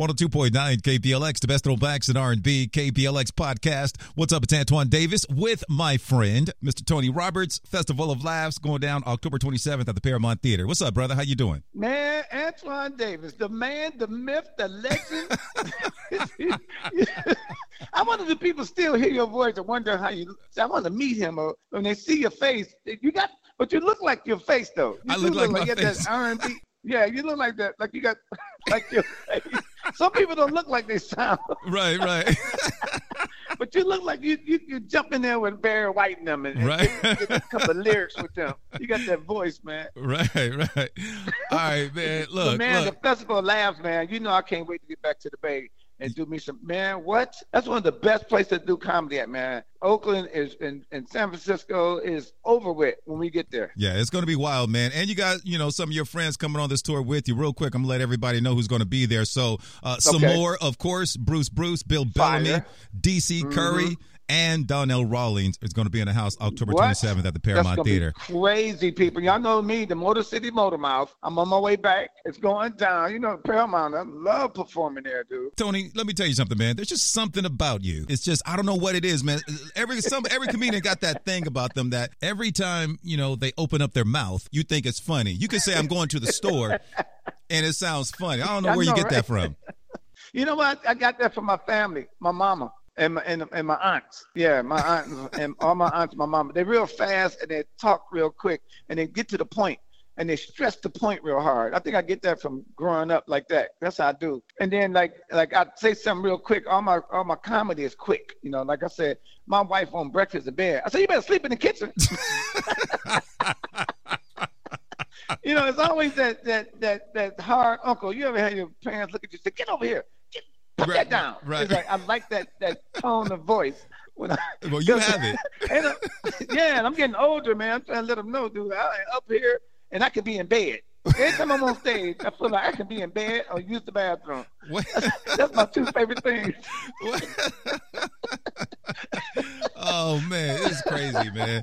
102.9 KBLX, the best throwbacks in R&B, KBLX podcast. What's up? It's Antoine Davis with my friend, Mr. Tony Roberts. Festival of Laughs going down October 27th at the Paramount Theater. What's up, brother? How you doing? Man, Antoine Davis, the man, the myth, the legend. I wonder if people still hear your voice and wonder how you. I want to meet him, or when they see your face, you got, but you look like your face though. You I look like, look my you face. that R&B. Yeah, you look like that. Like you got like your face. Some people don't look like they sound, Right, right. but you look like you you, you jump in there with Barry White in them and, and Right. get, get a couple of lyrics with them. You got that voice, man. right, right. All right, man. But Look, man, look. the Festival of Laughs, man. You know I can't wait to get back to the Bay and do me some. Man, what? That's one of the best places to do comedy at, man. Oakland is and, and San Francisco is over with when we get there. Yeah, it's going to be wild, man. And you got, you know, some of your friends coming on this tour with you. Real quick, I'm to let everybody know who's going to be there. So, uh, some Okay. more, of course, Bruce Bruce, Bill Fire. Bellamy, DC Curry, and Donnell Rawlings is going to be in the house October What? 27th at the Paramount Theater. crazy people. Y'all know me, the Motor City Motor Mouth. I'm on my way back. It's going down. You know, Paramount. I love performing there, dude. Tony, let me tell you something, man. There's just something about you. It's just I don't know what it is, man. Every some every comedian got that thing about them that every time you know they open up their mouth, you think it's funny. You could say I'm going to the store, and it sounds funny. I don't know I where you know, get that from. You know what? I got that from my family, my mama. And my, and, and my aunts, yeah, my aunts and all my aunts, my mama. They're real fast and they talk real quick and they get to the point and they stress the point real hard. I think I get that from growing up like that. That's how I do. And then like like I say something real quick. All my all my comedy is quick. You know, like I said, my wife on breakfast in bed. I said, you better sleep in the kitchen. you know, it's always that that that that hard uncle. You ever had your parents look at you and say, "Get over here, put Right, that down." right. It's like I like that that tone of voice when I. Well, you have it. and, uh, yeah, and I'm getting older, man. I'm trying to let them know, dude. I ain't up here, and I could be in bed. Every time I'm on stage, I feel like I can be in bed or use the bathroom. What? That's my two favorite things. oh man, it's crazy, man.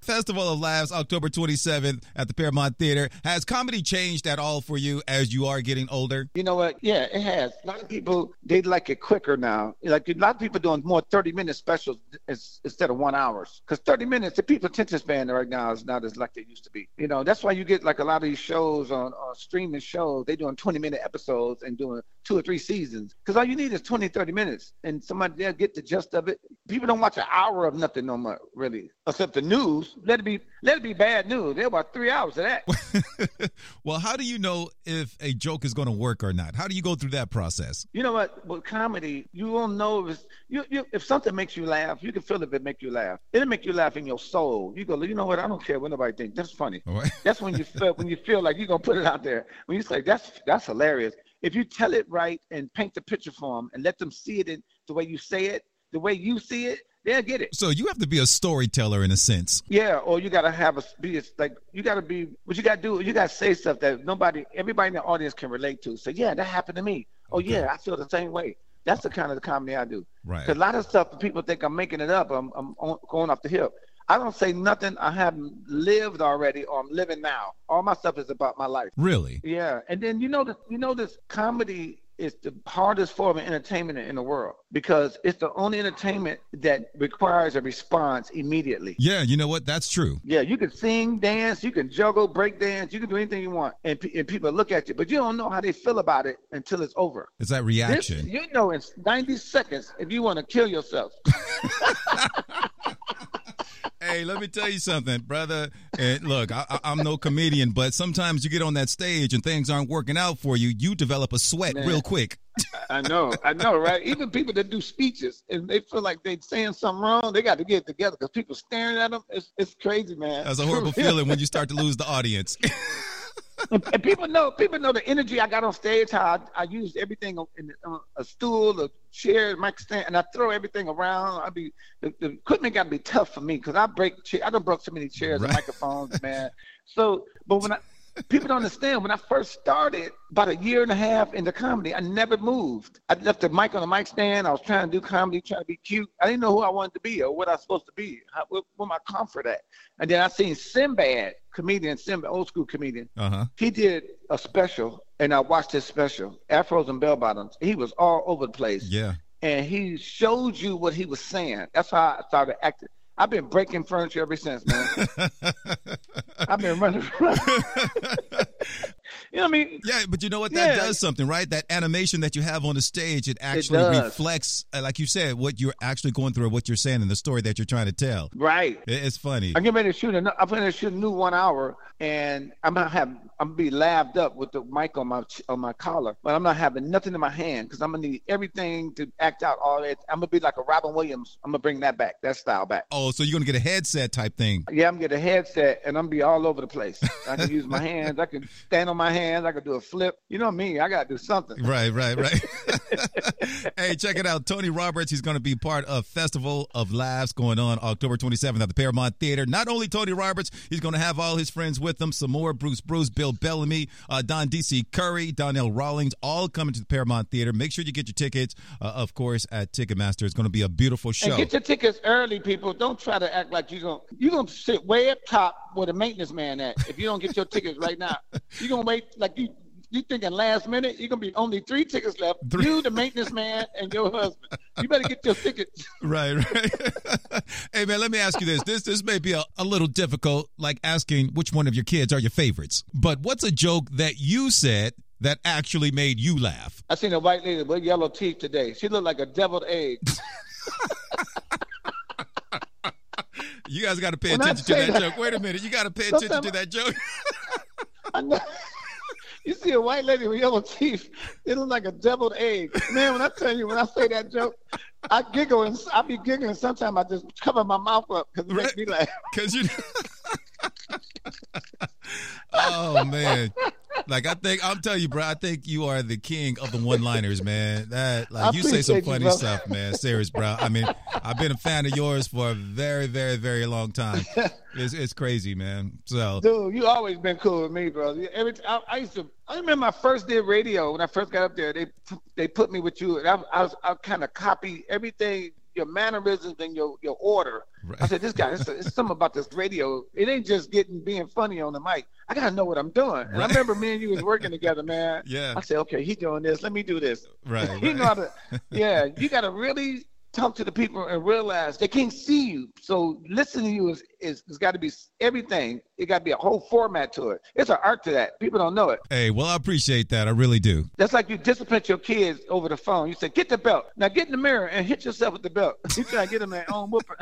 Festival of Laughs, October 27th at the Paramount Theater. Has comedy changed at all for you as you are getting older? You know what? Yeah, it has. A lot of people they like it quicker now. Like a lot of people doing more thirty minute specials is, instead of one hours. Because thirty minutes, the people attention span right now is not as like they used to be. You know, that's why you get like a lot of these shows on, on streaming shows. They doing twenty minute episodes and doing two or three seasons. Because all you need is 20, 30 minutes, and somebody they'll get the gist of it. People don't watch an hour of nothing no more, really, except the news. Let it be, let it be bad news. They're about three hours of that. well, how do you know if a joke is going to work or not? How do you go through that process? You know what? With comedy, you won't know if you, you if something makes you laugh. You can feel if it make you laugh. It'll make you laugh in your soul. You go, you know what? I don't care what nobody thinks. That's funny. Right. That's when you feel when you feel like you're gonna put it out there. When you say that's that's hilarious. If you tell it right and paint the picture for them and let them see it in the way you say it, the way you see it, they'll get it. So you have to be a storyteller in a sense. Yeah, or you gotta have a be a, like you gotta be what you gotta do. You gotta say stuff that nobody, everybody in the audience can relate to. So yeah, that happened to me. Oh Okay. yeah, I feel the same way. That's the kind of the comedy I do. Right. Cause a lot of stuff people think I'm making it up. I'm, I'm on, going off the hip. I don't say nothing I haven't lived already or I'm living now. All my stuff is about my life. Really? Yeah, and then you know this, you know this comedy is the hardest form of entertainment in the world because it's the only entertainment that requires a response immediately. Yeah, you know what? That's true. Yeah, you can sing, dance, you can juggle, break dance, you can do anything you want, and, pe- and people look at you, but you don't know how they feel about it until it's over. It's that This, reaction. you know, in 90 seconds, if you want to kill yourself. Hey, let me tell you something, brother. And look, I, I'm no comedian, but sometimes you get on that stage and things aren't working out for you. You develop a sweat Man. real quick. I know, I know, right? Even people that do speeches and they feel like they're saying something wrong, they got to get it together because people staring at them. It's, it's crazy, man. That's a horrible feeling when you start to lose the audience. and, people know people know the energy I got on stage. How I, I used everything in uh, a stool, a chair, mic stand, and I throw everything around. I be the, the equipment got to be tough for me because I break. Cha- I don't broke so many chairs Right. and microphones, man. So, but when I people don't understand. When I first started, about a year and a half into comedy, I never moved. I left the mic on the mic stand. I was trying to do comedy, trying to be cute. I didn't know who I wanted to be or what I was supposed to be. How, where, where my comfort at? And then I seen Sinbad, comedian, Sinbad, old school comedian. Uh-huh. He did a special, and I watched his special, Afros and Bell Bottoms. He was all over the place. Yeah. And he showed you what he was saying. That's how I started acting. I've been breaking furniture ever since, man. I've been running. you know what I mean? Yeah, but you know what? That Yeah. does something, right? That animation that you have on the stage, it actually does. reflects, uh, like you said, what you're actually going through, or what you're saying, and the story that you're trying to tell. Right. It's funny. I'm getting ready to shoot. A, I'm going to shoot a new one hour, and I'm gonna have. I'm gonna be laved up with the mic on my on my collar, but I'm not having nothing in my hand because I'm gonna need everything to act out all that. I'm gonna be like a Robin Williams. I'm gonna bring that back, that style back. Oh, so you're gonna get a headset type thing. Yeah, I'm gonna get a headset and I'm gonna be all over the place. I can use my hands. I can stand on my hands. I can do a flip. You know me. I gotta do something. Right, right, right. hey, check it out. Tony Roberts, he's going to be part of Festival of Laughs going on October 27th at the Paramount Theater. Not only Tony Roberts, he's going to have all his friends with him. Sommore Bruce Bruce, Bill Bellamy, uh, Don D.C. Curry, Donnell Rawlings, all coming to the Paramount Theater. Make sure you get your tickets, uh, of course, at Ticketmaster. It's going to be a beautiful show. And get your tickets early, people. Don't try to act like you're gonna you're gonna sit way up top where the maintenance man at. If you don't get your tickets right now, you're gonna wait like you you thinking last minute. You're gonna be only three tickets left. Three. You, the maintenance man, and your husband. You better get your tickets. Right, right. hey man, let me ask you this. This this may be a, a little difficult, like asking which one of your kids are your favorites. But what's a joke that you said that actually made you laugh? I seen a white lady with yellow teeth today. She looked like a deviled egg. You guys got to pay When attention to that, that- joke. Wait a minute, you got to pay attention to that joke. I know. You see a white lady with yellow teeth, it looks like a deviled egg. Man, when I tell you, when I say that joke, I giggle and I be giggling. Sometimes I just cover my mouth up because it makes me laugh. Cause you. oh man, like I think I'm telling you, bro. I think you are the king of the one-liners, man. That like I you say some appreciate you, funny stuff, man. Serious, bro. I mean, I've been a fan of yours for a very, very, very long time. It's it's crazy, man. So Dude, you always been cool with me, bro. Every I, I used to. I remember my first did radio when I first got up there. They they put me with you, and I, I was I kind of copy everything, your mannerisms and your your order. Right. I said, this guy, it's, it's something about this radio. It ain't just getting being funny on the mic. I gotta know what I'm doing. And I remember me and you was working together, man. Yeah. I said, okay, he doing this. Let me do this. Right, you right. know how to. Yeah, you gotta really talk to the people and realize they can't see you. So listening to you is is it's got to be everything. It got to be a whole format to it. It's an art to that. People don't know it. hey, well, I appreciate that. I really do. That's like you discipline your kids over the phone. You say, "Get the belt now. Get in the mirror and hit yourself with the belt." You try to get them their own whooping.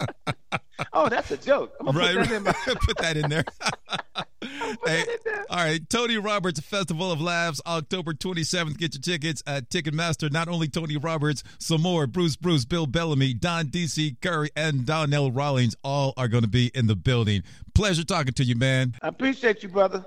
oh, that's a joke. Right, put that in my. put that in there. Hey, that in there. All right, Tony Roberts Festival of Laughs, October 27th. Get your tickets at Ticketmaster. Not only Tony Roberts, Sommore Bruce Bruce, Bill Bellamy, Don DC Curry, and Donnell Rawlings all are going to be in the building. Pleasure talking to you, man. I appreciate you, brother.